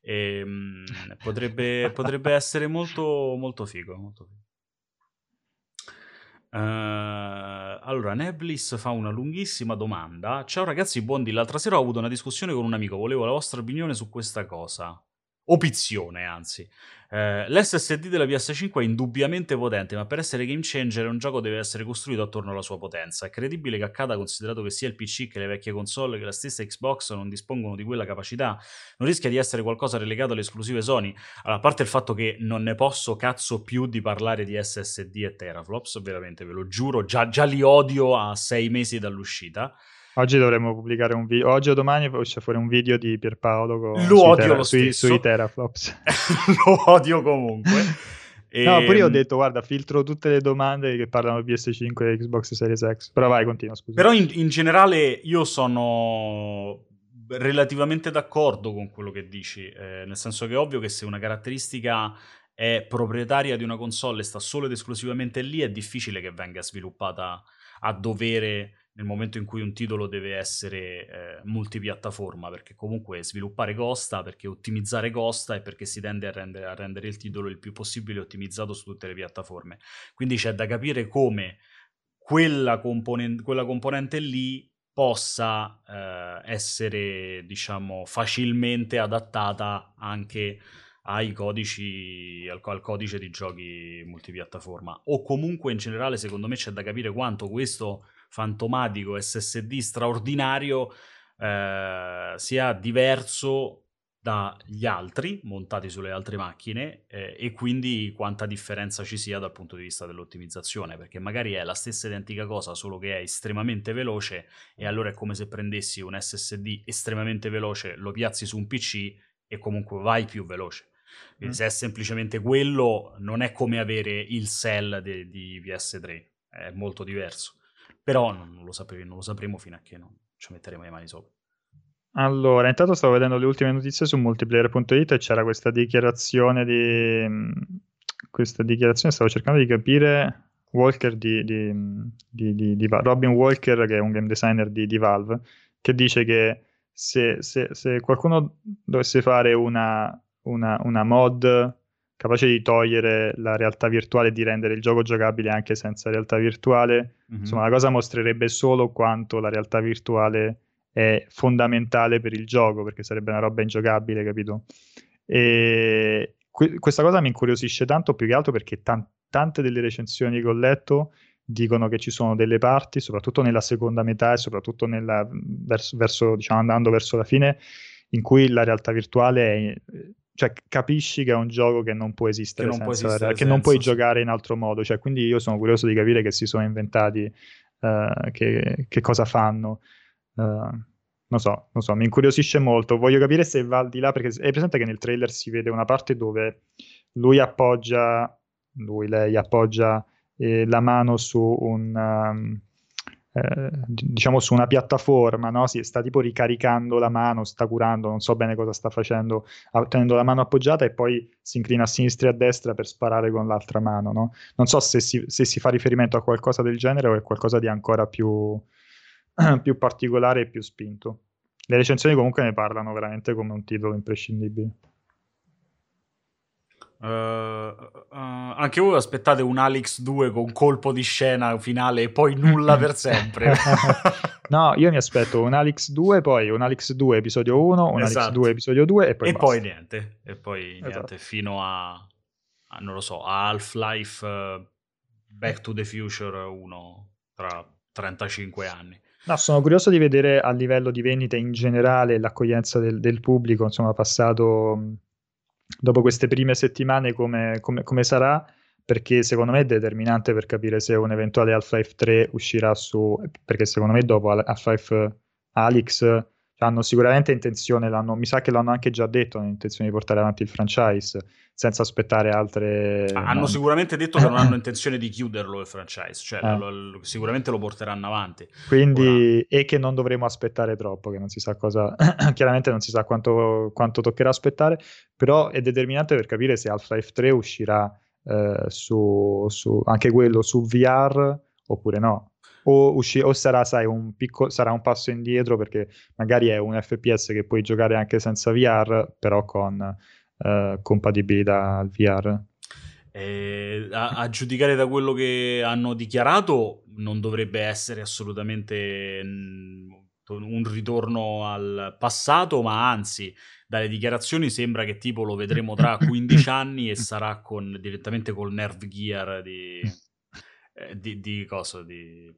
E, ehm, mh, potrebbe, potrebbe, essere molto, molto figo. Molto figo. Uh, allora, Neblis fa una lunghissima domanda. Ciao ragazzi, buondì. L'altra sera ho avuto una discussione con un amico. Volevo la vostra opinione su questa cosa. Opizione, anzi. Eh, L'SSD della PS5 è indubbiamente potente, ma per essere game changer un gioco deve essere costruito attorno alla sua potenza. È credibile che accada considerato che sia il PC che le vecchie console che la stessa Xbox non dispongono di quella capacità? Non rischia di essere qualcosa relegato alle esclusive Sony? Allora, a parte il fatto che non ne posso cazzo più di parlare di SSD e teraflops, veramente ve lo giuro, già, già li odio a sei mesi dall'uscita. Oggi dovremmo pubblicare un video, oggi o domani uscirà fuori un video di Pierpaolo con, lo odio tera- lo sui, sui teraflops. lo odio comunque. E... No, pure io ho ehm, detto, guarda, filtro tutte le domande che parlano di PS5 e Xbox Series X. Però vai, continua, scusa. Però in, in generale io sono relativamente d'accordo con quello che dici, eh, nel senso che è ovvio che se una caratteristica è proprietaria di una console e sta solo ed esclusivamente lì, è difficile che venga sviluppata a dovere nel momento in cui un titolo deve essere eh, multipiattaforma, perché comunque sviluppare costa, perché ottimizzare costa e perché si tende a rendere, a rendere, il titolo il più possibile ottimizzato su tutte le piattaforme. Quindi c'è da capire come quella, componen- quella componente lì possa eh, essere, diciamo, facilmente adattata anche ai codici, al, al, codice di giochi multipiattaforma. O comunque in generale, secondo me, c'è da capire quanto questo fantomatico SSD straordinario eh, sia diverso dagli altri montati sulle altre macchine eh, e quindi quanta differenza ci sia dal punto di vista dell'ottimizzazione perché magari è la stessa identica cosa solo che è estremamente veloce e allora è come se prendessi un SSD estremamente veloce lo piazzi su un PC e comunque vai più veloce quindi mm. se è semplicemente quello non è come avere il cell de- di PS3 è molto diverso però non lo, sapre- non lo sapremo fino a che non ci metteremo le mani sopra. Allora, intanto stavo vedendo le ultime notizie su multiplayer.it e c'era questa dichiarazione di... questa dichiarazione, stavo cercando di capire Walker di, di, di, di Robin Walker, che è un game designer di, Valve, che dice che se, se, se qualcuno dovesse fare una, una, una mod capace di togliere la realtà virtuale e di rendere il gioco giocabile anche senza realtà virtuale. Mm-hmm. Insomma, la cosa mostrerebbe solo quanto la realtà virtuale è fondamentale per il gioco, perché sarebbe una roba ingiocabile, capito? E que- questa cosa mi incuriosisce tanto più che altro perché tan- tante delle recensioni che ho letto dicono che ci sono delle parti, soprattutto nella seconda metà e soprattutto nella, verso, verso, diciamo, andando verso la fine, in cui la realtà virtuale è cioè capisci che è un gioco che non può esistere, che non, senza, può esistere che non puoi sì. giocare in altro modo. Cioè, quindi io sono curioso di capire che si sono inventati, uh, che, che, cosa fanno. Uh, non so, non so, mi incuriosisce molto. Voglio capire se va al di là, perché è presente che nel trailer si vede una parte dove lui appoggia, lui, lei appoggia eh, la mano su un... Um, eh, diciamo su una piattaforma, no? si sta tipo ricaricando la mano, sta curando, non so bene cosa sta facendo, tenendo la mano appoggiata e poi si inclina a sinistra e a destra per sparare con l'altra mano. No? Non so se si, se si, fa riferimento a qualcosa del genere o è qualcosa di ancora più, più particolare e più spinto. Le recensioni comunque ne parlano veramente come un titolo imprescindibile. Uh, uh, anche voi aspettate un Alex 2 con colpo di scena finale e poi nulla per sempre. no, io mi aspetto un Alex 2, poi un Alex 2 episodio 1, un esatto. Alex 2 episodio 2 e poi E poi niente, e poi esatto. niente, fino a, a, non lo so, a Half-Life uh, Back to the Future 1 tra 35 anni. No, sono curioso di vedere a livello di vendita in generale l'accoglienza del, del pubblico, insomma, passato dopo queste prime settimane come, come, come, sarà, perché secondo me è determinante per capire se un eventuale Half-Life 3 uscirà su, perché secondo me dopo Half-Life Alyx hanno sicuramente intenzione, mi sa che l'hanno anche già detto, hanno intenzione di portare avanti il franchise senza aspettare altre... Ah, hanno no. sicuramente detto che non hanno intenzione di chiuderlo il franchise, cioè eh. lo, lo, sicuramente lo porteranno avanti. Quindi, Ora... e che non dovremo aspettare troppo, che non si sa cosa, chiaramente non si sa quanto, quanto, toccherà aspettare, però è determinante per capire se Half-Life 3 uscirà eh, su, su, anche quello su VR oppure no. O, usci- o sarà, sai, un picco- sarà un passo indietro perché magari è un FPS che puoi giocare anche senza VR, però con uh, compatibilità al VR. Eh, a, a, giudicare da quello che hanno dichiarato, non dovrebbe essere assolutamente un ritorno al passato, ma anzi, dalle dichiarazioni sembra che tipo lo vedremo tra 15 anni e sarà con, direttamente col Nerve Gear di, eh, di, di cosa? Di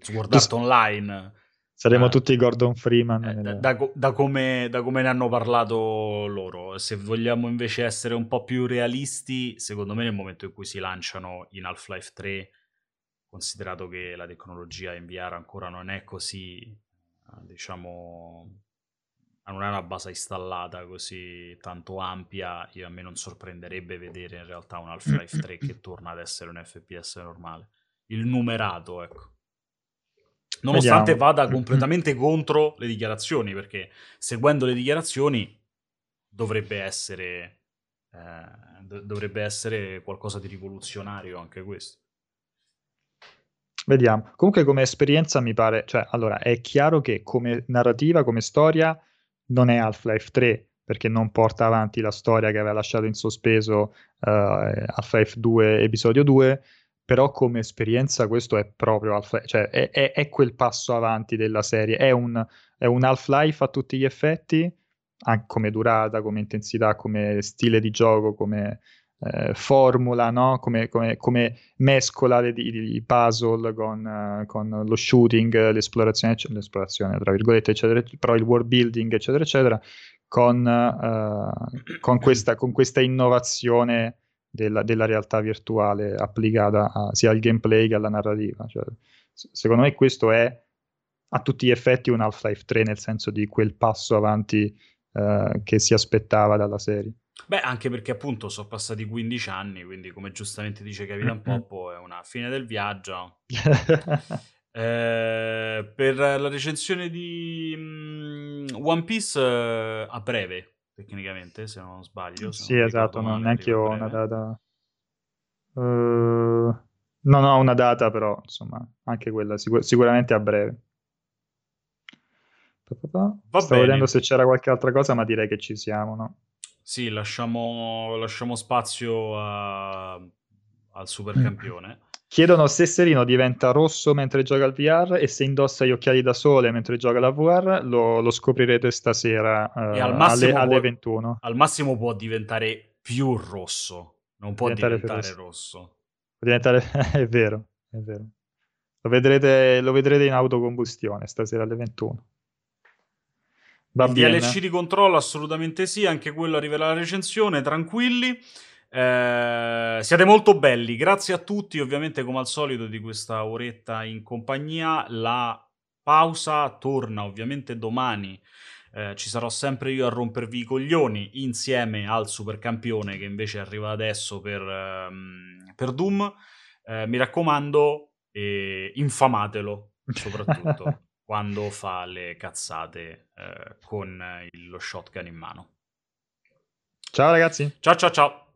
Sword Art Online. Saremo uh, tutti Gordon Freeman. Eh, da, da, da, come, da, come, ne hanno parlato loro. Se vogliamo invece essere un po' più realisti, secondo me nel momento in cui si lanciano in Half-Life 3, considerato che la tecnologia in VR ancora non è così, diciamo, non è una base installata così tanto ampia, io, a me non sorprenderebbe vedere in realtà un Half-Life 3 che torna ad essere un FPS normale. Il numerato, ecco. Nonostante Vediamo. vada completamente contro le dichiarazioni, perché seguendo le dichiarazioni dovrebbe essere, eh, do- dovrebbe essere qualcosa di rivoluzionario anche questo. Vediamo. Comunque come esperienza mi pare, cioè, allora, è chiaro che come narrativa, come storia, non è Half-Life 3, perché non porta avanti la storia che aveva lasciato in sospeso uh, Half-Life 2, episodio 2, però come esperienza questo è proprio Half-Life, cioè è, è, è, quel passo avanti della serie, è un, è un Half-Life a tutti gli effetti, anche come durata, come intensità, come stile di gioco, come eh, formula, no? come, come, come, mescola i puzzle con, uh, con, lo shooting, l'esplorazione, l'esplorazione, tra virgolette, eccetera, però il world building, eccetera, eccetera, con, uh, con, questa, con questa innovazione della, della realtà virtuale applicata a, sia al gameplay che alla narrativa. Cioè, secondo me questo è a tutti gli effetti un Half-Life 3 nel senso di quel passo avanti uh, che si aspettava dalla serie. Beh, anche perché appunto sono passati 15 anni, quindi come giustamente dice Capitan Poppo è una fine del viaggio. eh, per la recensione di um, One Piece uh, a breve, tecnicamente, se non sbaglio. Se sì, non esatto, non neanche io ho una data. Uh, non ho una data, però insomma, anche quella sicur- sicuramente a breve. Va Stavo bene. vedendo se c'era qualche altra cosa, ma direi che ci siamo, no? Sì, lasciamo, lasciamo spazio a, al supercampione. Chiedono se Serino diventa rosso mentre gioca al VR e se indossa gli occhiali da sole mentre gioca alla VR, lo, lo scoprirete stasera uh, alle, alle può, 21. Al massimo può diventare più rosso, non può diventare, diventare rosso. Può diventare... è vero, è vero. Lo vedrete, lo vedrete in autocombustione stasera alle 21. Va il bene. DLC di controllo assolutamente sì, anche quello arriva alla recensione, tranquilli. Eh, siete molto belli, grazie a tutti ovviamente come al solito di questa oretta in compagnia. La pausa torna ovviamente domani. Eh, ci sarò sempre io a rompervi i coglioni insieme al supercampione che invece arriva adesso per, ehm, per Doom. Eh, mi raccomando, eh, infamatelo soprattutto quando fa le cazzate eh, con lo shotgun in mano. Ciao ragazzi. Ciao ciao ciao.